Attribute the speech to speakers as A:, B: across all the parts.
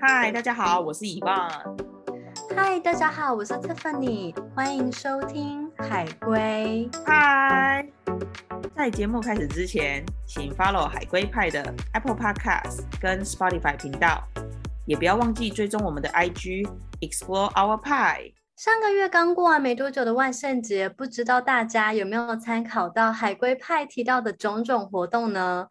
A: 嗨，大家好，我是 Yvonne。
B: 嗨，大家好，我是 Tiffany。欢迎收听海龟。
A: 嗨，在节目开始之前，请 follow 海龟派的 Apple Podcast 跟 Spotify 频道，也不要忘记追踪我们的 IG Explore Our Pie。
B: 上个月刚过完没多久的万圣节，不知道大家有没有参考到海龟派提到的种种活动呢？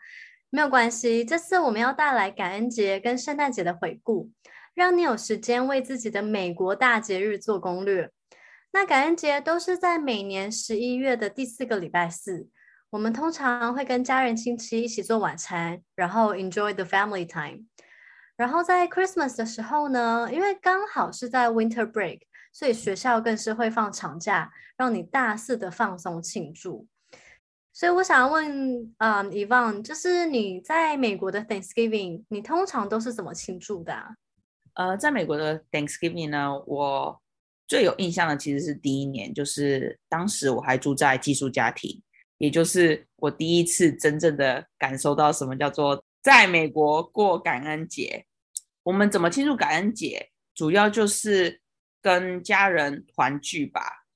B: 没有关系，这次我们要带来感恩节跟圣诞节的回顾，让你有时间为自己的美国大节日做攻略。那感恩节都是在每年十一月的第四个礼拜四，我们通常会跟家人亲戚一起做晚餐，然后 enjoy the family time。然后在 Christmas 的时候呢，因为刚好是在 winter break，所以学校更是会放长假，让你大肆的放松庆祝。所以我想要问，啊、um, Yvonne 就是你在美国的 Thanksgiving，你通常都是怎么庆祝的啊？
A: 呃，在美国的 Thanksgiving 呢，我最有印象的其实是第一年，就是当时我还住在寄宿家庭，也就是我第一次真正的感受到什么叫做在美国过感恩节。我们怎么庆祝感恩节？主要就是跟家人团聚吧。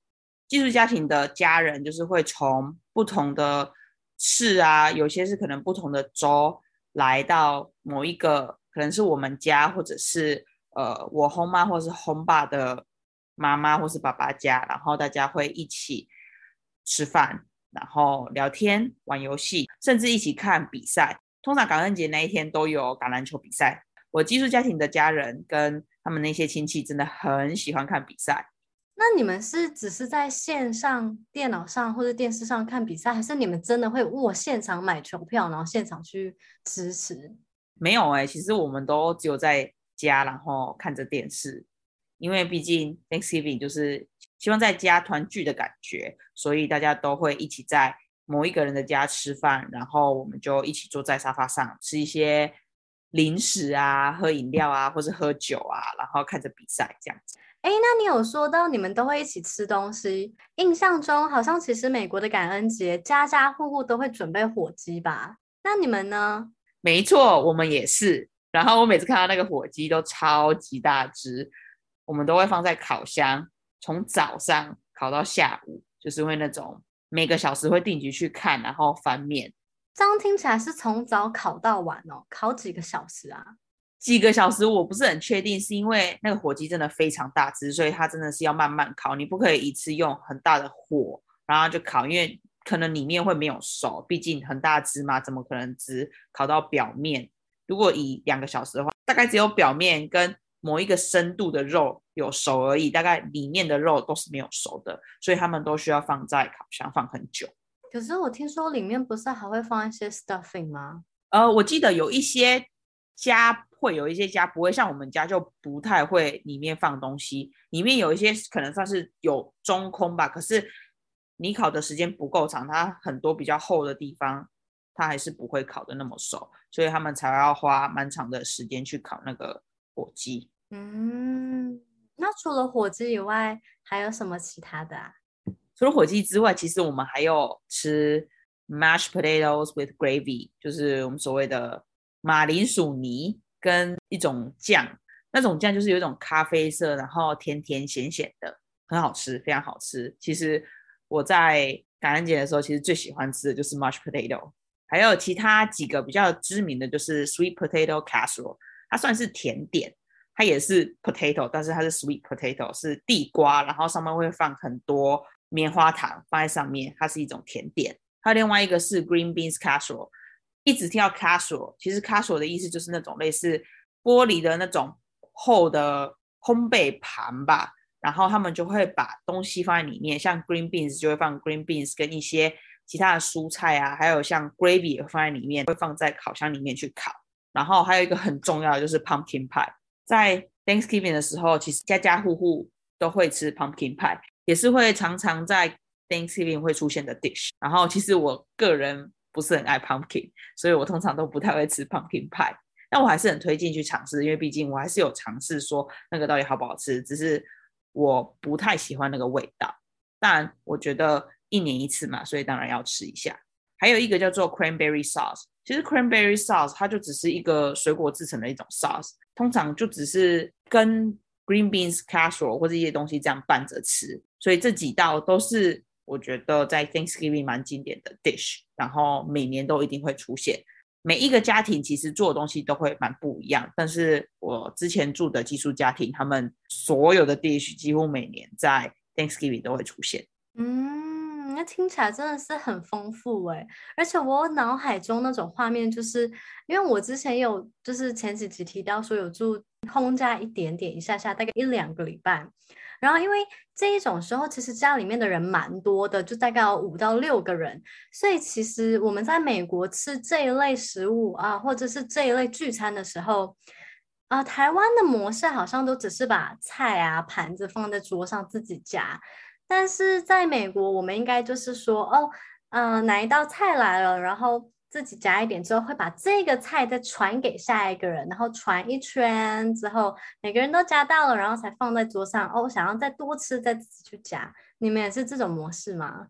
A: 寄宿家庭的家人就是会从不同的市啊，有些是可能不同的州来到某一个，可能是我们家，或者是呃我后妈或者是后爸的妈妈或是爸爸家，然后大家会一起吃饭，然后聊天、玩游戏，甚至一起看比赛。通常感恩节那一天都有橄榄球比赛。我寄宿家庭的家人跟他们那些亲戚真的很喜欢看比赛。
B: 那你们是只是在线上、电脑上或者电视上看比赛，还是你们真的会哇现场买球票，然后现场去支持？
A: 没有哎、其实我们都只有在家，然后看着电视，因为毕竟 Thanksgiving 就是希望在家团聚的感觉，所以大家都会一起在某一个人的家吃饭，然后我们就一起坐在沙发上吃一些零食啊、喝饮料啊，或是喝酒啊，然后看着比赛这样子。
B: 哎，那你有说到你们都会一起吃东西，印象中好像其实美国的感恩节家家户户都会准备火鸡吧？那你们呢？
A: 没错，我们也是。然后我每次看到那个火鸡都超级大只，我们都会放在烤箱，从早上烤到下午，就是因为那种每个小时会定期去看，然后翻面。
B: 这样听起来是从早烤到晚哦，烤几个小时啊？
A: 几个小时我不是很确定，是因为那个火鸡真的非常大只，所以它真的是要慢慢烤，你不可以一次用很大的火，然后就烤，因为可能里面会没有熟，毕竟很大只嘛，怎么可能只烤到表面？如果以两个小时的话，大概只有表面跟某一个深度的肉有熟而已，大概里面的肉都是没有熟的，所以他们都需要放在烤箱放很久。
B: 可是我听说里面不是还会放一些 stuffing 吗？
A: 呃，我记得有一些家。会有一些家不会像我们家，就不太会里面放东西，里面有一些可能算是有中空吧。可是你烤的时间不够长，它很多比较厚的地方，它还是不会烤的那么熟，所以他们才要花蛮长的时间去烤那个火鸡。
B: 嗯，那除了火鸡以外，还有什么其他的啊？
A: 除了火鸡之外，其实我们还有吃 mashed potatoes with gravy，就是我们所谓的马铃薯泥。跟一种酱，那种酱就是有一种咖啡色，然后甜甜咸咸的，很好吃，非常好吃。其实我在感恩节的时候，其实最喜欢吃的就是 mashed potato，还有其他几个比较知名的就是 sweet potato casserole，它算是甜点，它也是 potato，但是它是 sweet potato，是地瓜，然后上面会放很多棉花糖放在上面，它是一种甜点。还有另外一个是 green beans casserole。一直听到 casual，其实 casual 的意思就是那种类似玻璃的那种厚的烘焙盘吧，然后他们就会把东西放在里面，像 green beans 就会放 green beans 跟一些其他的蔬菜啊，还有像 gravy 也会放在里面，会放在烤箱里面去烤。然后还有一个很重要的就是 pumpkin pie，在 Thanksgiving 的时候，其实家家户户都会吃 pumpkin pie，也是会常常在 Thanksgiving 会出现的 dish。然后其实我个人。不是很爱 pumpkin，所以我通常都不太会吃 pumpkin pie。但我还是很推荐去尝试，因为毕竟我还是有尝试说那个到底好不好吃，只是我不太喜欢那个味道。但我觉得一年一次嘛，所以当然要吃一下。还有一个叫做 cranberry sauce。其实 cranberry sauce 它就只是一个水果制成的一种 sauce，通常就只是跟 green beans casserole 或者一些东西这样拌着吃。所以这几道都是我觉得在 Thanksgiving 蛮经典的 dish，然后每年都一定会出现。每一个家庭其实做的东西都会蛮不一样，但是我之前住的寄宿家庭，他们所有的 dish 几乎每年在 Thanksgiving 都会出现。
B: 嗯，那听起来真的是很丰富诶。而且我脑海中那种画面，就是因为我之前有就是前几集提到说有住 home 家一点点一下下，大概一两个礼拜。然后，因为这一种时候，其实家里面的人蛮多的，就大概有五到六个人，所以其实我们在美国吃这一类食物啊，或者是这一类聚餐的时候，啊，台湾的模式好像都只是把菜啊盘子放在桌上自己夹，但是在美国，我们应该就是说，哦，嗯、呃，哪一道菜来了，然后。自己夹一点之后，会把这个菜再传给下一个人，然后传一圈之后，每个人都夹到了，然后才放在桌上。哦，我想要再多吃，再自己去夹。你们也是这种模式吗？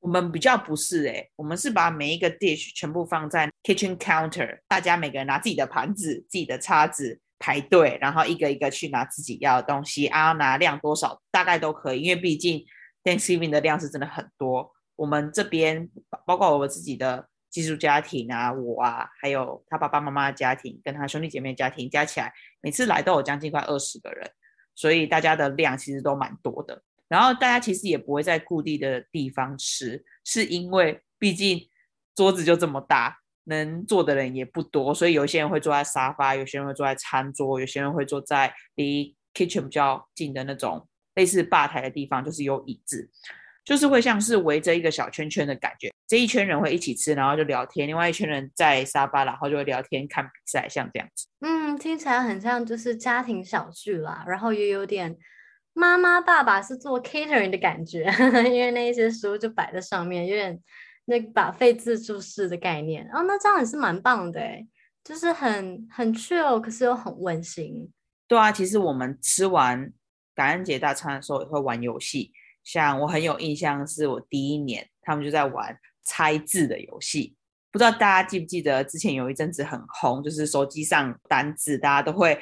A: 我们比较不是诶、欸，我们是把每一个 dish 全部放在 kitchen counter，大家每个人拿自己的盘子、自己的叉子排队，然后一个一个去拿自己要的东西啊，拿量多少大概都可以，因为毕竟 Thanksgiving 的量是真的很多。我们这边包括我们自己的。寄宿家庭啊，我啊，还有他爸爸妈妈的家庭，跟他兄弟姐妹的家庭加起来，每次来都有将近快二十个人，所以大家的量其实都蛮多的。然后大家其实也不会在固定的地方吃，是因为毕竟桌子就这么大，能坐的人也不多，所以有些人会坐在沙发，有些人会坐在餐桌，有些人会坐在离 kitchen 比较近的那种类似吧台的地方，就是有椅子。就是会像是围着一个小圈圈的感觉，这一圈人会一起吃，然后就聊天；另外一圈人在沙发，然后就会聊天、看比赛，像这样子。
B: 嗯，听起来很像就是家庭小聚啦，然后也有点妈妈爸爸是做 catering 的感觉，因为那一些食物就摆在上面，有点那 buffet 自助式的概念。哦，那这样也是蛮棒的诶，就是很很 chill，可是又很温馨。
A: 对啊，其实我们吃完感恩节大餐的时候也会玩游戏。像我很有印象，是我第一年，他们就在玩猜字的游戏。不知道大家记不记得，之前有一阵子很红，就是手机上单字，大家都会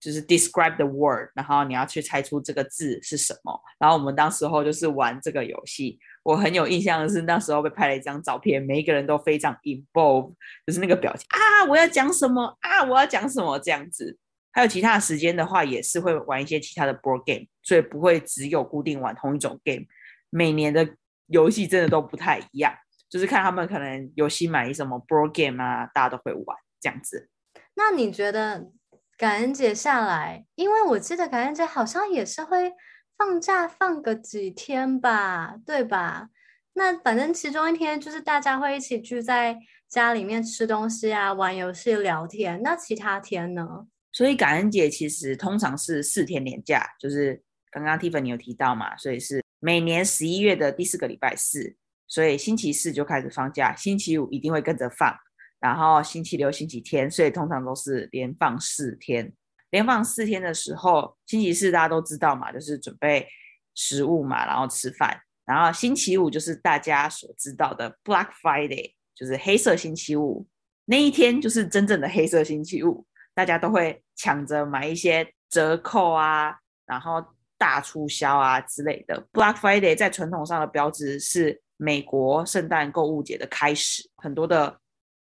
A: 就是 describe the word，然后你要去猜出这个字是什么。然后我们当时候就是玩这个游戏。我很有印象的是，那时候被拍了一张照片，每一个人都非常 involved，就是那个表情啊，我要讲什么啊，我要讲什么这样子。还有其他时间的话，也是会玩一些其他的 board game，所以不会只有固定玩同一种 game。每年的游戏真的都不太一样，就是看他们可能有新买什么 board game 啊，大家都会玩这样子。
B: 那你觉得感恩节下来，因为我记得感恩节好像也是会放假放个几天吧，对吧？那反正其中一天就是大家会一起聚在家里面吃东西啊，玩游戏、聊天。那其他天呢？
A: 所以感恩节其实通常是四天连假，就是刚刚 Tiffany 有提到嘛，所以是每年十一月的第四个礼拜四，所以星期四就开始放假，星期五一定会跟着放，然后星期六、星期天，所以通常都是连放四天。连放四天的时候，星期四大家都知道嘛，就是准备食物嘛，然后吃饭，然后星期五就是大家所知道的 Black Friday，就是黑色星期五，那一天就是真正的黑色星期五。大家都会抢着买一些折扣啊，然后大促销啊之类的。Black Friday 在传统上的标志是美国圣诞购物节的开始，很多的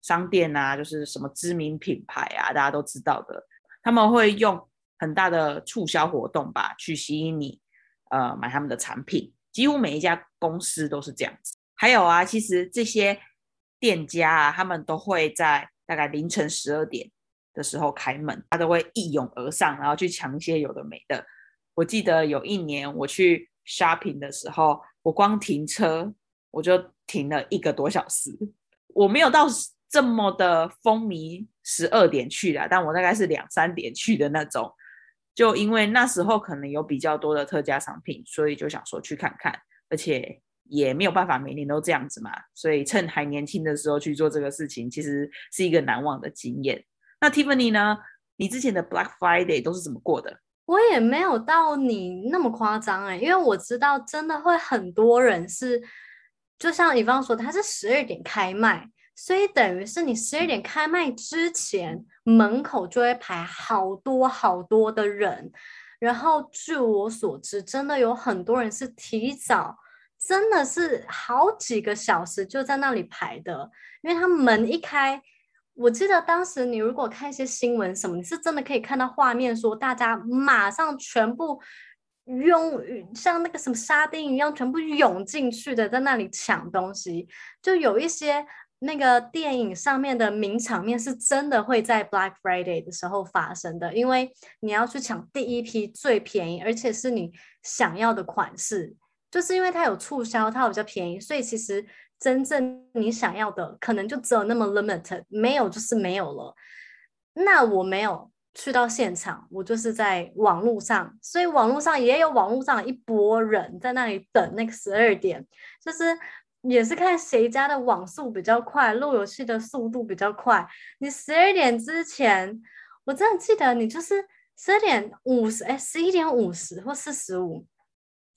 A: 商店啊，就是什么知名品牌啊，大家都知道的，他们会用很大的促销活动吧，去吸引你，呃，买他们的产品。几乎每一家公司都是这样子。还有啊，其实这些店家啊，他们都会在大概凌晨十二点。的时候开门，他都会一拥而上，然后去抢一些有的没的。我记得有一年我去 shopping 的时候，我光停车我就停了一个多小时。我没有到这么的风靡十二点去的，但我大概是两三点去的那种。就因为那时候可能有比较多的特价商品，所以就想说去看看，而且也没有办法每年都这样子嘛，所以趁还年轻的时候去做这个事情，其实是一个难忘的经验。那 Tiffany 呢？你之前的 Black Friday 都是怎么过的？
B: 我也没有到你那么夸张哎，因为我知道真的会很多人是就像乙方说，它是十二点开卖，所以等于是你十二点开卖之前，门口就会排好多好多的人。然后据我所知，真的有很多人是提早，真的是好几个小时就在那里排的，因为他门一开。我记得当时你如果看一些新闻什么，你是真的可以看到画面，说大家马上全部涌，像那个什么沙丁鱼一样，全部涌进去的，在那里抢东西。就有一些那个电影上面的名场面，是真的会在 Black Friday 的时候发生的，因为你要去抢第一批最便宜，而且是你想要的款式，就是因为它有促销，它比较便宜，所以其实。真正你想要的可能就只有那么 limited，没有就是没有了。那我没有去到现场，我就是在网络上，所以网络上也有网络上一波人在那里等那个十二点，就是也是看谁家的网速比较快，路由器的速度比较快。你十二点之前，我真的记得你就是十二点五十，哎，十一点五十或四十五，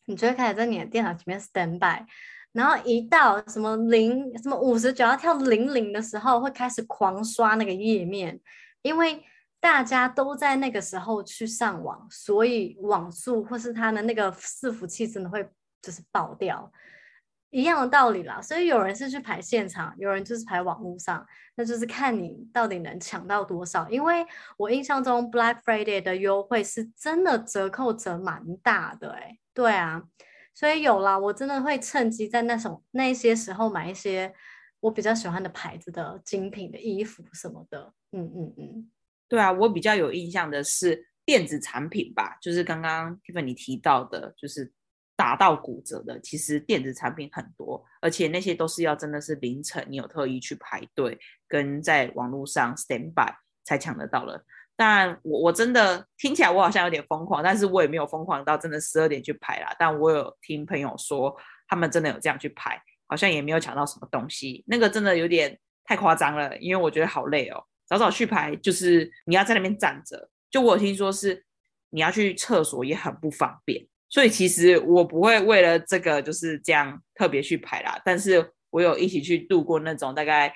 B: 你就会开始在你的电脑前面 stand by。然后一到什么零什么五十九要跳零零的时候，会开始狂刷那个页面，因为大家都在那个时候去上网，所以网速或是它的那个伺服器真的会就是爆掉，一样的道理啦。所以有人是去排现场，有人就是排网络上，那就是看你到底能抢到多少。因为我印象中 Black Friday 的优惠是真的折扣折蛮大的，欸，诶，对啊。所以有啦，我真的会趁机在那种那些时候买一些我比较喜欢的牌子的精品的衣服什么的。嗯嗯嗯，
A: 对啊，我比较有印象的是电子产品吧，就是刚刚 t i f a n 你提到的，就是打到骨折的。其实电子产品很多，而且那些都是要真的是凌晨，你有特意去排队，跟在网络上 stand by 才抢得到了。但我我真的听起来我好像有点疯狂，但是我也没有疯狂到真的十二点去排啦。但我有听朋友说，他们真的有这样去排，好像也没有抢到什么东西。那个真的有点太夸张了，因为我觉得好累哦。早早去排就是你要在那边站着，就我听说是你要去厕所也很不方便，所以其实我不会为了这个就是这样特别去排啦。但是我有一起去度过那种大概。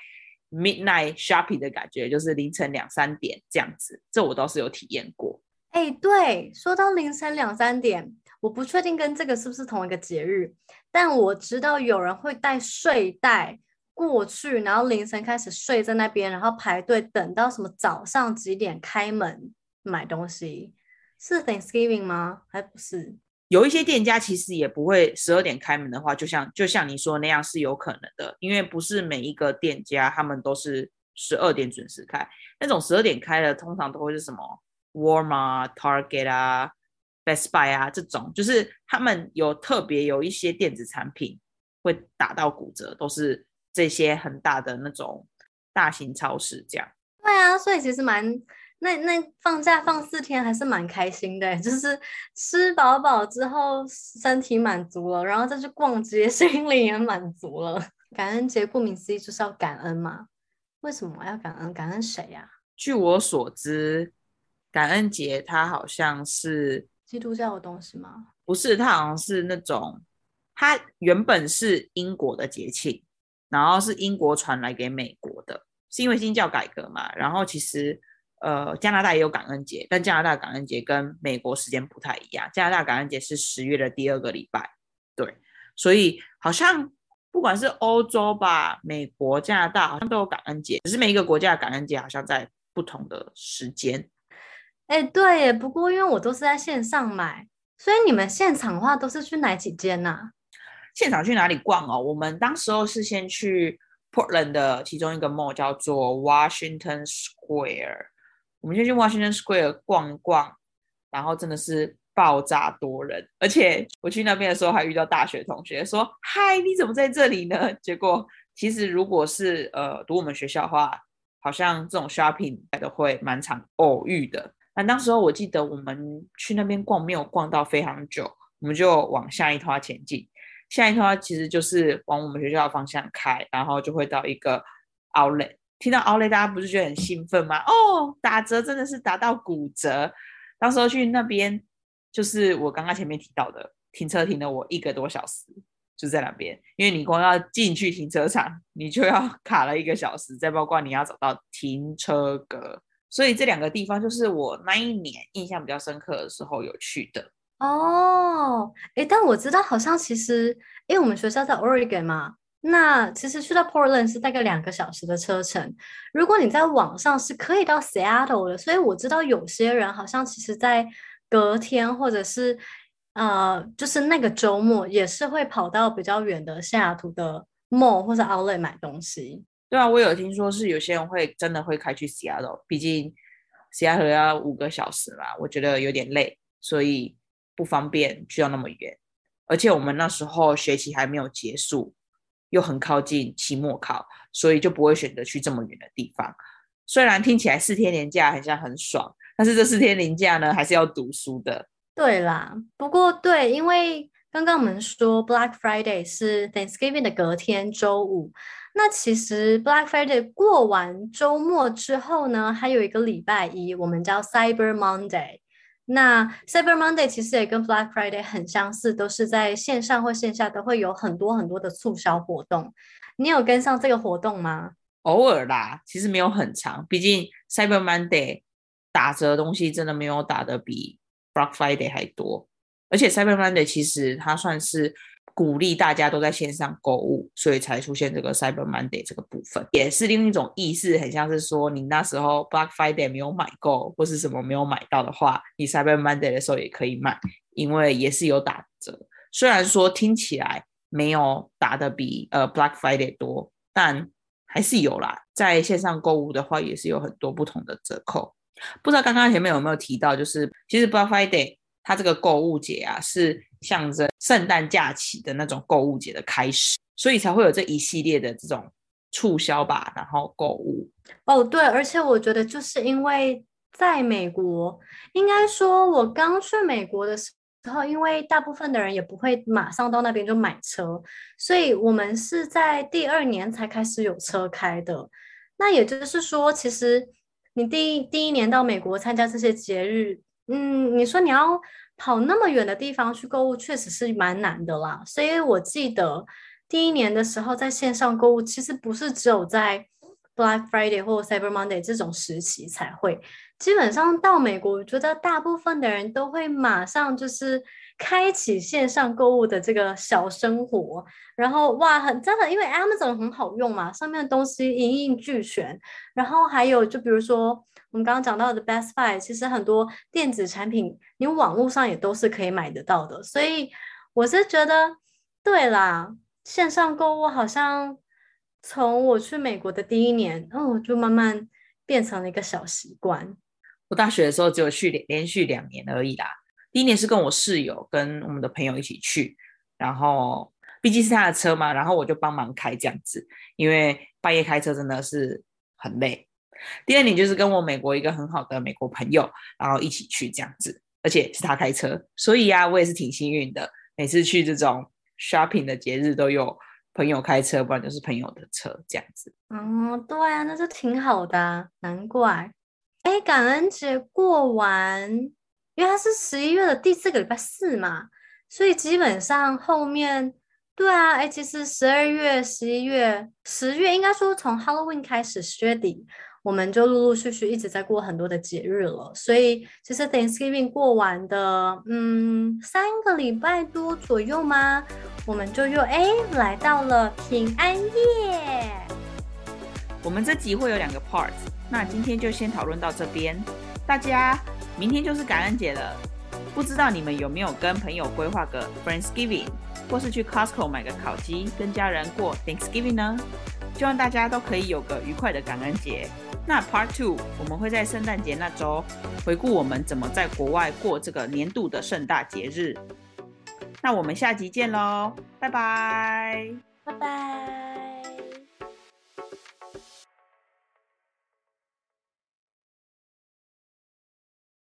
A: Midnight shopping 的感觉，就是凌晨两三点这样子，这我倒是有体验过。
B: 哎、欸，对，说到凌晨两三点，我不确定跟这个是不是同一个节日，但我知道有人会带睡袋过去，然后凌晨开始睡在那边，然后排队等到什么早上几点开门买东西，是 Thanksgiving 吗？还不是？
A: 有一些店家其实也不会十二点开门的话，就像就像你说那样是有可能的，因为不是每一个店家他们都是十二点准时开，那种十二点开的通常都会是什么 Walmart、Target 啊、Best Buy 啊这种，就是他们有特别有一些电子产品会打到骨折，都是这些很大的那种大型超市这样。
B: 对啊，所以其实蛮。那那放假放四天还是蛮开心的，就是吃饱饱之后身体满足了，然后再去逛街，心里也满足了。感恩节顾名思义就是要感恩嘛？为什么要感恩？感恩谁呀？
A: 据我所知，感恩节它好像是
B: 基督教的东西吗？
A: 不是，它好像是那种，它原本是英国的节庆，然后是英国传来给美国的，是因为新教改革嘛，然后其实。呃，加拿大也有感恩节，但加拿大感恩节跟美国时间不太一样。加拿大感恩节是十月的第二个礼拜，对，所以好像不管是欧洲吧、美国、加拿大，好像都有感恩节，只是每一个国家的感恩节好像在不同的时间。
B: 哎，对耶，不过因为我都是在线上买，所以你们现场的话都是去哪几间啊？
A: 现场去哪里逛哦？我们当时候是先去 Portland 的其中一个 mall 叫做 Washington Square。我们先去 Washington Square 逛逛，然后真的是爆炸多人，而且我去那边的时候还遇到大学同学说：“嗨，你怎么在这里呢？” 结果其实如果是呃读我们学校的话，好像这种 shopping 都会蛮常偶遇的。那当时候我记得我们去那边逛没有逛到非常久，我们就往下一摊前进。下一摊其实就是往我们学校的方向开，然后就会到一个 outlet。听到奥雷大家不是觉得很兴奋吗？哦，打折真的是打到骨折。当时候去那边，就是我刚刚前面提到的，停车停了我一个多小时，就在那边，因为你光要进去停车场，你就要卡了一个小时，再包括你要找到停车格，所以这两个地方就是我那一年印象比较深刻的时候有去的。
B: 哦，诶，但我知道好像其实，因为我们学校在 Oregon 嘛，那其实去到 Portland 是大概两个小时的车程。如果你在网上是可以到 Seattle 的，所以我知道有些人好像其实在隔天或者是呃，就是那个周末也是会跑到比较远的西雅图的 mall 或者 Outlet 买东西。
A: 对啊，我有听说是有些人会真的会开去 Seattle，毕竟 Seattle 要五个小时嘛，我觉得有点累，所以。不方便去到那么远，而且我们那时候学期还没有结束，又很靠近期末考，所以就不会选择去这么远的地方。虽然听起来四天连假好像很爽，但是这四天连假呢，还是要读书的。对
B: 啦，不过对，因为刚刚我们说 Black Friday 是 Thanksgiving 的隔天周五，那其实 Black Friday 过完周末之后呢，还有一个礼拜一，我们叫 Cyber Monday。那 Cyber Monday 其实也跟 Black Friday 很相似，都是在线上或线下都会有很多很多的促销活动。你有跟上这个活动吗？
A: 偶尔啦，其实没有很长，毕竟 Cyber Monday 打折的东西真的没有打的比 Black Friday 还多，而且 Cyber Monday 其实它算是。鼓励大家都在线上购物，所以才出现这个 Cyber Monday 这个部分，也是另一种意思，很像是说你那时候 Black Friday 没有买够或是什么没有买到的话，你 Cyber Monday 的时候也可以买，因为也是有打折。虽然说听起来没有打得比呃 Black Friday 多，但还是有啦。在线上购物的话，也是有很多不同的折扣。不知道刚刚前面有没有提到，就是其实 Black Friday 它这个购物节啊是。象征圣诞假期的那种购物节的开始，所以才会有这一系列的这种促销吧，然后购物。
B: 哦，对，而且我觉得就是因为在美国，应该说我刚去美国的时候，因为大部分的人也不会马上到那边就买车，所以我们是在第二年才开始有车开的。那也就是说，其实你第一第一年到美国参加这些节日，嗯，你说你要。跑那么远的地方去购物，确实是蛮难的啦。所以我记得第一年的时候，在线上购物，其实不是只有在 Black Friday 或者 Cyber Monday 这种时期才会。基本上到美国，我觉得大部分的人都会马上就是开启线上购物的这个小生活。然后哇，很真的，因为 Amazon 很好用嘛，上面的东西一应俱全。然后还有就比如说。我们刚刚讲到的 Best Buy，其实很多电子产品，你网络上也都是可以买得到的。所以我是觉得，对啦，线上购物好像从我去美国的第一年，哦，就慢慢变成了一个小习惯。
A: 我大学的时候只有去连连续两年而已啦。第一年是跟我室友跟我们的朋友一起去，然后毕竟是他的车嘛，然后我就帮忙开这样子，因为半夜开车真的是很累。第二年就是跟我美国一个很好的美国朋友，然后一起去这样子，而且是他开车，所以呀、啊，我也是挺幸运的。每次去这种 shopping 的节日，都有朋友开车，不然就是朋友的车这样子。
B: 嗯，对啊，那就挺好的、难怪。哎，感恩节过完，因为它是十一月的第四个礼拜四嘛，所以基本上后面，对啊，哎，其实十二月、十一月、十月，应该说从 Halloween 开始，十月底。我们就陆陆续续一直在过很多的节日了，所以其实 Thanksgiving 过完的，嗯，三个礼拜多左右吗？我们就又哎来到了平安夜。
A: 我们这集会有两个 part，那今天就先讨论到这边。大家明天就是感恩节了，不知道你们有没有跟朋友规划个 Friendsgiving，或是去 Costco 买个烤鸡跟家人过 Thanksgiving 呢？希望大家都可以有个愉快的感恩节。那 Part Two 我们会在圣诞节那周回顾我们怎么在国外过这个年度的盛大节日。那我们下集见喽，拜拜，
B: 拜拜。